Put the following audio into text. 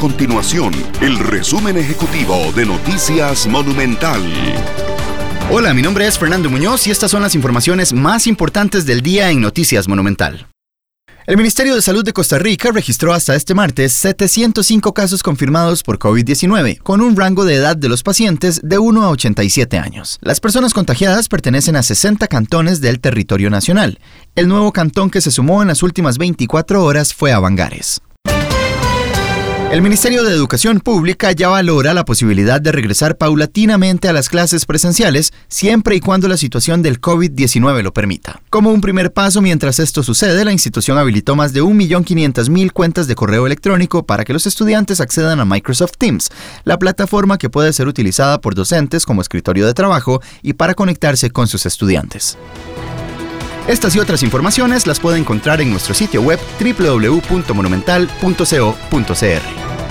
continuación el resumen ejecutivo de Noticias Monumental. Hola, mi nombre es Fernando Muñoz y estas son las informaciones más importantes del día en Noticias Monumental. El Ministerio de Salud de Costa Rica registró hasta este martes 705 casos confirmados por COVID-19, con un rango de edad de los pacientes de 1 a 87 años. Las personas contagiadas pertenecen a 60 cantones del territorio nacional. El nuevo cantón que se sumó en las últimas 24 horas fue a Bangares. El Ministerio de Educación Pública ya valora la posibilidad de regresar paulatinamente a las clases presenciales siempre y cuando la situación del COVID-19 lo permita. Como un primer paso, mientras esto sucede, la institución habilitó más de 1.500.000 cuentas de correo electrónico para que los estudiantes accedan a Microsoft Teams, la plataforma que puede ser utilizada por docentes como escritorio de trabajo y para conectarse con sus estudiantes. Estas y otras informaciones las puede encontrar en nuestro sitio web www.monumental.co.cr.